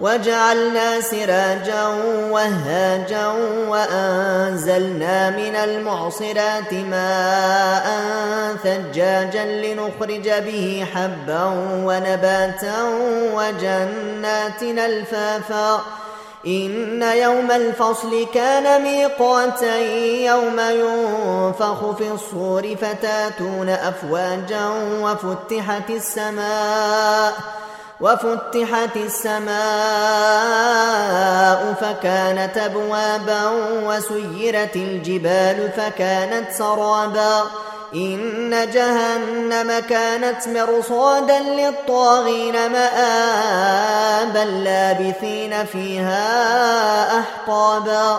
وجعلنا سراجا وهاجا وأنزلنا من المعصرات ماء ثجاجا لنخرج به حبا ونباتا وجنات الفافا. إن يوم الفصل كان ميقاتا يوم ينفخ في الصور فتاتون أفواجا وفتحت السماء وفتحت السماء فكانت أبوابا وسيرت الجبال فكانت سرابا. إن جهنم كانت مرصادا للطاغين مآبا لابثين فيها أحقابا.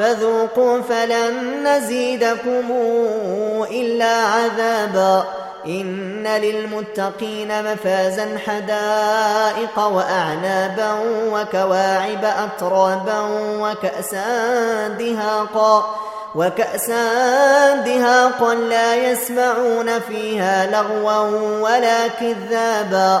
فذوقوا فلن نزيدكم إلا عذابا. إن للمتقين مفازا حدائق وأعنابا وكواعب أترابا وكأسا دهاقا وكأسا دهاقا لا يسمعون فيها لغوا ولا كذابا.